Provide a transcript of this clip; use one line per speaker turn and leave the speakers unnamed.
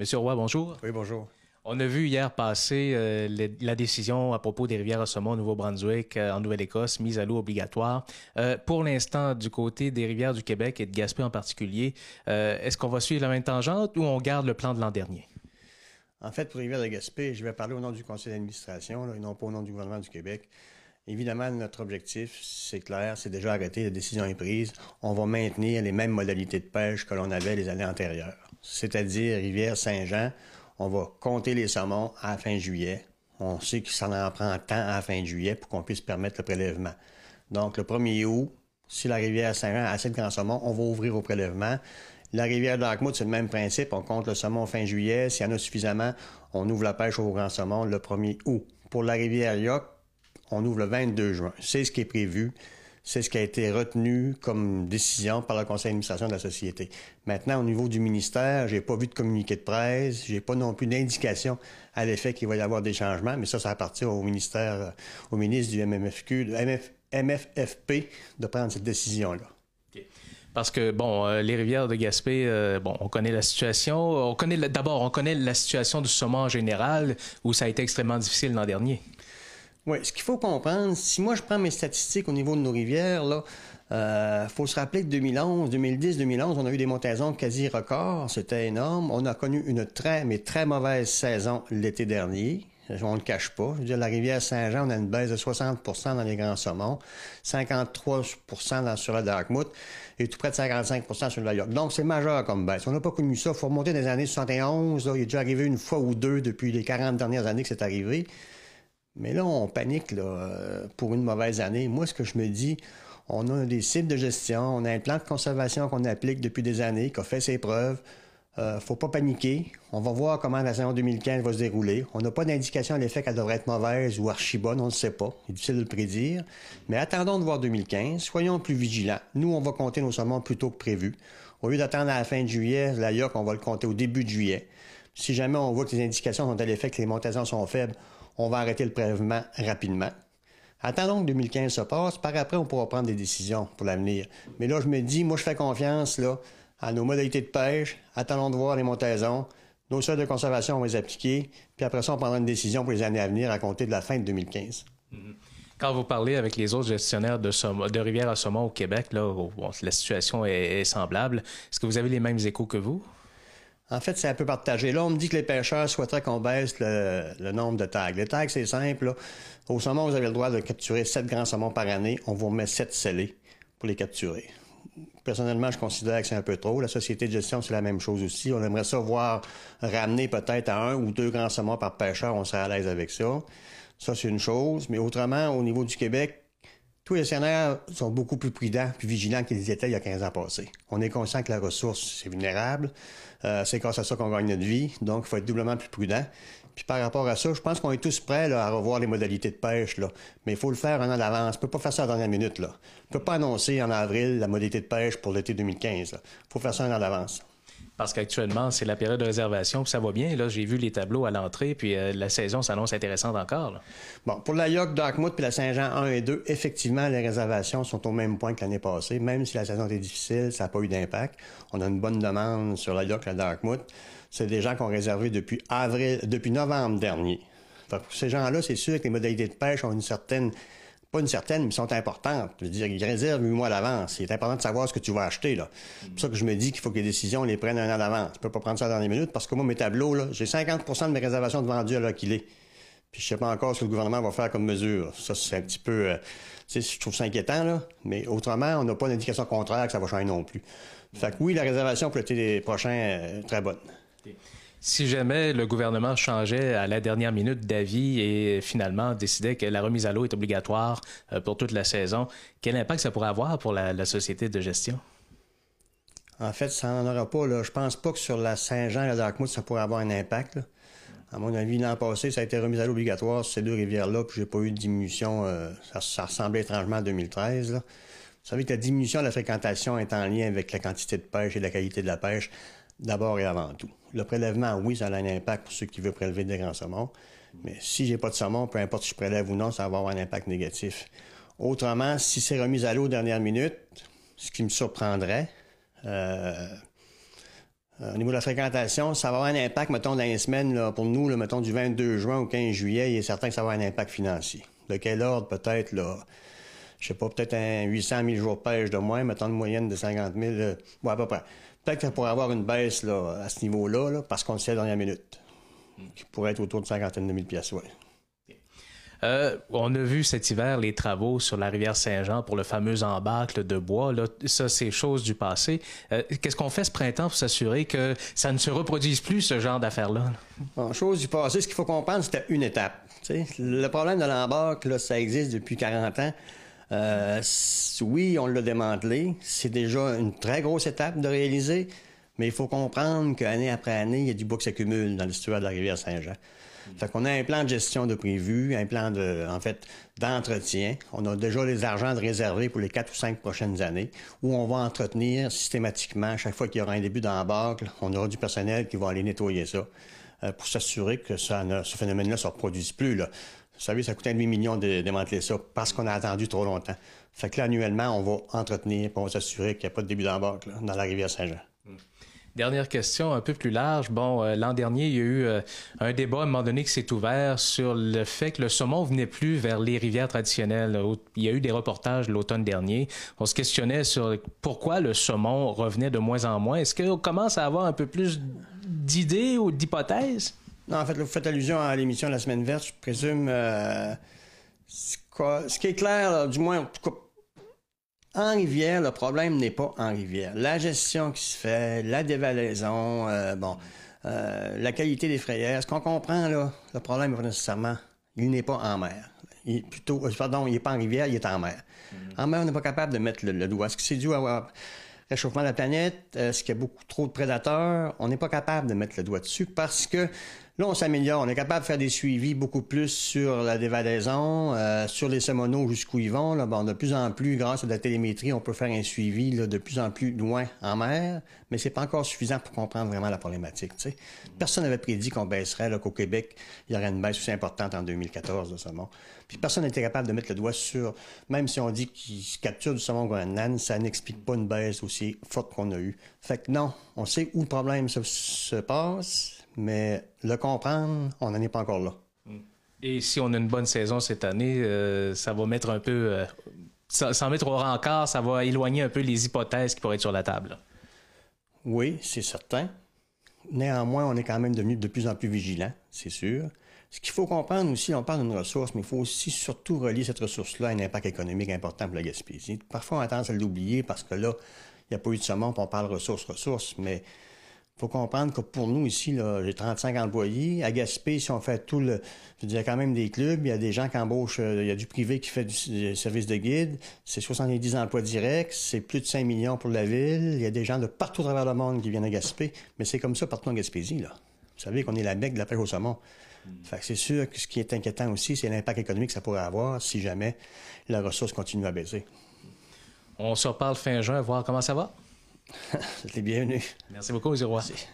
Monsieur Roy, bonjour.
Oui, bonjour.
On a vu hier passer euh, la décision à propos des rivières à saumon au Nouveau-Brunswick, euh, en Nouvelle-Écosse, mise à l'eau obligatoire. Euh, pour l'instant, du côté des rivières du Québec et de Gaspé en particulier, est-ce qu'on va suivre la même tangente ou on garde le plan de l'an dernier?
En fait, pour les rivières de Gaspé, je vais parler au nom du conseil d'administration et non pas au nom du gouvernement du Québec. Évidemment, notre objectif, c'est clair, c'est déjà arrêté, la décision est prise. On va maintenir les mêmes modalités de pêche que l'on avait les années antérieures. C'est-à-dire rivière Saint-Jean, on va compter les saumons à fin juillet. On sait que ça en prend tant à fin juillet pour qu'on puisse permettre le prélèvement. Donc, le 1er août, si la rivière Saint-Jean a assez de grands saumons, on va ouvrir au prélèvement. La rivière d'Arkmouth, c'est le même principe. On compte le saumon fin juillet. S'il y en a suffisamment, on ouvre la pêche au grand saumon le 1er août. Pour la rivière Yoc, on ouvre le 22 juin. C'est ce qui est prévu. C'est ce qui a été retenu comme décision par le conseil d'administration de la société. Maintenant, au niveau du ministère, j'ai pas vu de communiqué de presse, j'ai pas non plus d'indication à l'effet qu'il va y avoir des changements, mais ça, ça appartient au ministère, euh, au ministre du MMFQ, du MFFP de prendre cette décision-là.
Parce que bon, euh, les rivières de Gaspé, euh, bon, on connaît la situation. On connaît d'abord, on connaît la situation du saumon général, où ça a été extrêmement difficile l'an dernier.
Oui, ce qu'il faut comprendre, si moi je prends mes statistiques au niveau de nos rivières, là, euh, faut se rappeler que 2011, 2010, 2011, on a eu des montaisons quasi records, c'était énorme. On a connu une très, mais très mauvaise saison l'été dernier. On ne le cache pas. Je veux dire, la rivière Saint-Jean, on a une baisse de 60% dans les grands saumons, 53 dans, sur la Darkmouth et tout près de 55% sur le York. Donc, c'est majeur comme baisse. On n'a pas connu ça. Il faut remonter dans les années 71. Là, il est déjà arrivé une fois ou deux depuis les 40 dernières années que c'est arrivé. Mais là, on panique euh, pour une mauvaise année. Moi, ce que je me dis, on a des cibles de gestion, on a un plan de conservation qu'on applique depuis des années, qui a fait ses preuves. Euh, faut pas paniquer. On va voir comment la saison 2015 va se dérouler. On n'a pas d'indication à l'effet qu'elle devrait être mauvaise ou archi bonne, on ne sait pas. C'est difficile de le prédire. Mais attendons de voir 2015. Soyons plus vigilants. Nous, on va compter nos saumons plus tôt que prévu. Au lieu d'attendre à la fin de juillet, la YOC, on va le compter au début de juillet. Si jamais on voit que les indications sont à l'effet que les montaisons sont faibles, on va arrêter le prélèvement rapidement. Attendons que 2015 se passe, par après, on pourra prendre des décisions pour l'avenir. Mais là, je me dis, moi, je fais confiance à nos modalités de pêche, attendons de voir les montaisons, nos seuils de conservation, on va les appliquer, puis après ça, on prendra une décision pour les années à venir à compter de la fin de 2015. Mm-hmm.
Quand vous parlez avec les autres gestionnaires de, rivières à saumon au Québec, là, la situation est semblable. Est-ce que vous avez les mêmes échos que vous?
En fait, c'est un peu partagé. Là, on me dit que les pêcheurs souhaiteraient qu'on baisse le, nombre de tags. Les tags, c'est simple. Au saumon, vous avez le droit de capturer 7 grands saumons par année. On vous remet 7 scellés pour les capturer. Personnellement, je considère que c'est un peu trop. La société de gestion, c'est la même chose aussi. On aimerait ça voir ramener peut-être à un ou deux grands saumons par pêcheur. On serait à l'aise avec ça. Ça, c'est une chose. Mais autrement, au niveau du Québec, tous les gestionnaires sont beaucoup plus prudents, plus vigilants qu'ils étaient il y a 15 ans passés. On est conscient que la ressource, c'est vulnérable. Euh, c'est grâce à ça qu'on gagne notre vie. Donc, il faut être doublement plus prudent. Puis par rapport à ça, je pense qu'on est tous prêts à revoir les modalités de pêche. Là. Mais il faut le faire un an d'avance. On peut pas faire ça à la dernière minute. Là. On peut pas annoncer en avril la modalité de pêche pour l'été 2015. Il faut faire ça un an d'avance.
Parce qu'actuellement, c'est la période de réservation, puis ça va bien. Là, j'ai vu les tableaux à l'entrée, puis euh, la saison s'annonce intéressante encore.
Bon, pour la York, Darkmouth puis la Saint-Jean 1 et 2, effectivement, les réservations sont au même point que l'année passée. Même si la saison était difficile, ça n'a pas eu d'impact. On a une bonne demande sur la et la Darkmouth. C'est des gens qui ont réservé depuis avril, depuis novembre dernier. pour ces gens-là, c'est sûr que les modalités de pêche ont une certaine pas une certaine, mais sont importantes. Je veux dire, ils réservent huit mois à l'avance. C'est important de savoir ce que tu vas acheter, là. C'est pour ça que je me dis qu'il faut que les décisions, on les prennent un an d'avance. Tu peux pas prendre ça dans les minutes parce que moi, mes tableaux, là, j'ai 50% de mes réservations de vendues à l'heure qu'il est. Puis je sais pas encore ce que le gouvernement va faire comme mesure. Ça, c'est un petit peu, euh, tu sais, je trouve ça inquiétant, là. Mais autrement, on n'a pas d'indication contraire que ça va changer non plus. Fait que oui, la réservation pour l'été prochain, est très bonne.
Si jamais le gouvernement changeait à la dernière minute d'avis et finalement décidait que la remise à l'eau est obligatoire euh, pour toute la saison, quel impact ça pourrait avoir pour la, société de gestion?
En fait, ça n'en aura pas. Là. Je pense pas que sur la Saint-Jean et la Darkmouth, ça pourrait avoir un impact. À mon avis, l'an passé, ça a été remis à l'eau obligatoire sur ces deux rivières-là, puis j'ai pas eu de diminution. Euh, ça, ressemblait étrangement à 2013. Vous savez que la diminution de la fréquentation est en lien avec la quantité de pêche et la qualité de la pêche d'abord et avant tout. Le prélèvement, oui, ça a un impact pour ceux qui veulent prélever des grands saumons, mais si j'ai pas de saumon, peu importe si je prélève ou non, ça va avoir un impact négatif. Autrement, si c'est remis à l'eau dernière minute, ce qui me surprendrait, euh, au niveau de la fréquentation, ça va avoir un impact, mettons, dans les semaines, pour nous, là, mettons, du 22 juin au 15 juillet, il est certain que ça va avoir un impact financier. De quel ordre, peut-être, là, je sais pas, peut-être un 800 000 jours de pêche de moins, mettons une moyenne de 50 000, euh, à peu près. Peut-être qu'il pourrait avoir une baisse là, à ce niveau-là, parce qu'on le sait à la dernière minute, qui pourrait être autour de 50 000 pièces, ouais.
Euh, on a vu cet hiver les travaux sur la rivière Saint-Jean pour le fameux embâcle de bois. Là, ça, c'est chose du passé. Euh, qu'est-ce qu'on fait ce printemps pour s'assurer que ça ne se reproduise plus, ce genre d'affaires-là?
Bon, chose du passé, ce qu'il faut comprendre, c'était une étape. Le problème de l'embâcle, ça existe depuis 40 ans. Euh, oui, on l'a démantelé. C'est déjà une très grosse étape de réaliser, mais il faut comprendre qu'année après année, il y a du bois qui s'accumule dans l'histoire de la rivière Saint-Jean. Fait qu'on a un plan de gestion de prévu, un plan de, en fait, d'entretien. On a déjà les argents de réservés pour les quatre ou cinq prochaines années, où on va entretenir systématiquement, chaque fois qu'il y aura un début d'embâcle, on aura du personnel qui va aller nettoyer ça, euh, pour s'assurer que ça ce phénomène-là ne se reproduise plus, là. Vous savez, ça coûte un demi-million de démanteler ça parce qu'on a attendu trop longtemps. Fait que là, annuellement, on va entretenir, pour s'assurer qu'il n'y a pas de début d'embarque dans la rivière Saint-Jean.
Dernière question, un peu plus large. Bon, euh, l'an dernier, il y a eu euh, un débat à un moment donné qui s'est ouvert sur le fait que le saumon venait plus vers les rivières traditionnelles. Il y a eu des reportages l'automne dernier. On se questionnait sur pourquoi le saumon revenait de moins en moins. Est-ce qu'on commence à avoir un peu plus d'idées ou d'hypothèses?
Non, en fait, vous faites allusion à l'émission de la Semaine verte, je présume. Euh, ce qui est clair, du moins, en rivière, le problème n'est pas en rivière. La gestion qui se fait, la dévalaison, euh, bon, euh, la qualité des frayères, ce qu'on comprend, là, le problème n'est pas nécessairement, il n'est pas en mer. Il plutôt, pardon, il n'est pas en rivière, il est en mer. Mm-hmm. En mer, on n'est pas capable de mettre le, doigt. Est-ce que c'est dû à réchauffement de la planète, est-ce qu'il y a beaucoup trop de prédateurs? On n'est pas capable de mettre le doigt dessus parce que Là, on s'améliore. On est capable de faire des suivis beaucoup plus sur la dévalaison, euh, sur les sémonos jusqu'où ils vont. Là, bon, de plus en plus, grâce à la télémétrie, on peut faire un suivi là, de plus en plus loin en mer, mais c'est pas encore suffisant pour comprendre vraiment la problématique. Personne n'avait prédit qu'on baisserait, qu'au Québec, il y aurait une baisse aussi importante en 2014 de saumon. Puis personne n'était capable de mettre le doigt sur, même si on dit qu'ils capturent du saumon Groenland, ça n'explique pas une baisse aussi forte qu'on a eue. Fait que non, on sait où le problème se passe mais le comprendre, on n'en est pas encore là.
Et si on a une bonne saison cette année, euh, ça va mettre un peu. Euh, sans mettre au rencard, ça va éloigner un peu les hypothèses qui pourraient être sur la table.
Oui, c'est certain. Néanmoins, on est quand même devenu de plus en plus vigilant, c'est sûr. Ce qu'il faut comprendre aussi, on parle d'une ressource, mais il faut aussi surtout relier cette ressource-là à un impact économique important pour la Gaspésie. Parfois, on a tendance à l'oublier parce que là, il n'y a pas eu de saumon, puis on parle ressources, ressources, mais faut comprendre que pour nous ici, j'ai 35 employés. À Gaspé, si on fait tout le... Je il y a quand même des clubs, il y a des gens qui embauchent, euh, il y a du privé qui fait du, service de guide. C'est 70 emplois directs, c'est plus de 5 millions pour la ville. Il y a des gens de partout à travers le monde qui viennent à Gaspé. Mais c'est comme ça partout en Gaspésie, là. Vous savez qu'on est la bec de la pêche au saumon. Hmm. Fait que c'est sûr que ce qui est inquiétant aussi, c'est l'impact économique que ça pourrait avoir si jamais la ressource continue à baisser.
On se reparle fin juin, voir comment ça va?
C'était bienvenu.
Merci beaucoup. Roy. Merci.